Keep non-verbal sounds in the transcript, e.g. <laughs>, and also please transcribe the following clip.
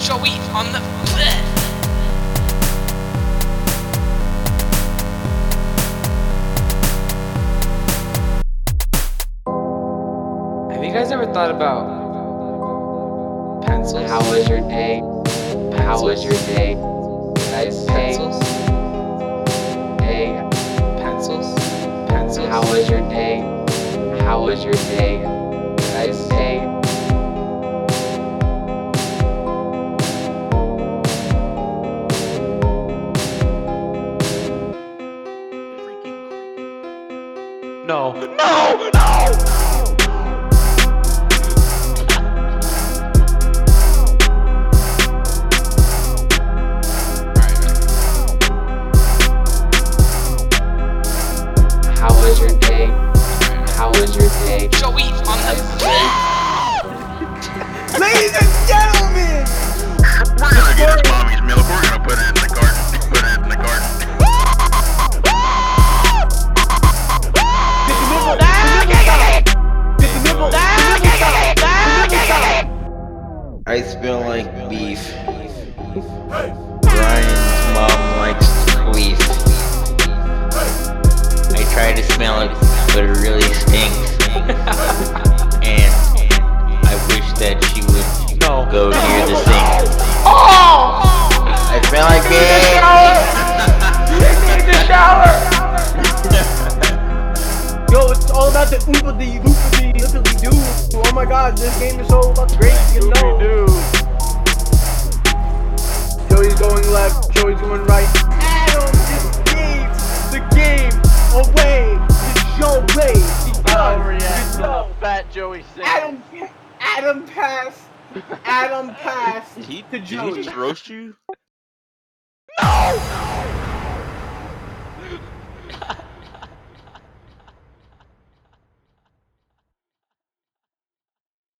Joey on the. Have you guys ever thought about pencils? How was your day? How was your day? Guys, Hey. pencils? Hey, Pencils? Pencils? how was your day? How was your day? Guys, Hey, No. No! No! how was your day? How was your day? Joey on the. Ladies and gentlemen, We're gonna get his mommy's milk. We're gonna put it I smell like beef. Brian's mom likes queef. I try to smell it, but it really stinks. <laughs> and I wish that she would go near the sink. I smell like beef. All about the oompa dee loompa lippity doo. Oh my god, this game is so fucking great, you know. Joey's going left, Joey's going right. Adam just gave the game away to Joey because you know, Fat Joey Singh. Adam, Adam passed, Adam <laughs> passed He, to did he just roast you? No!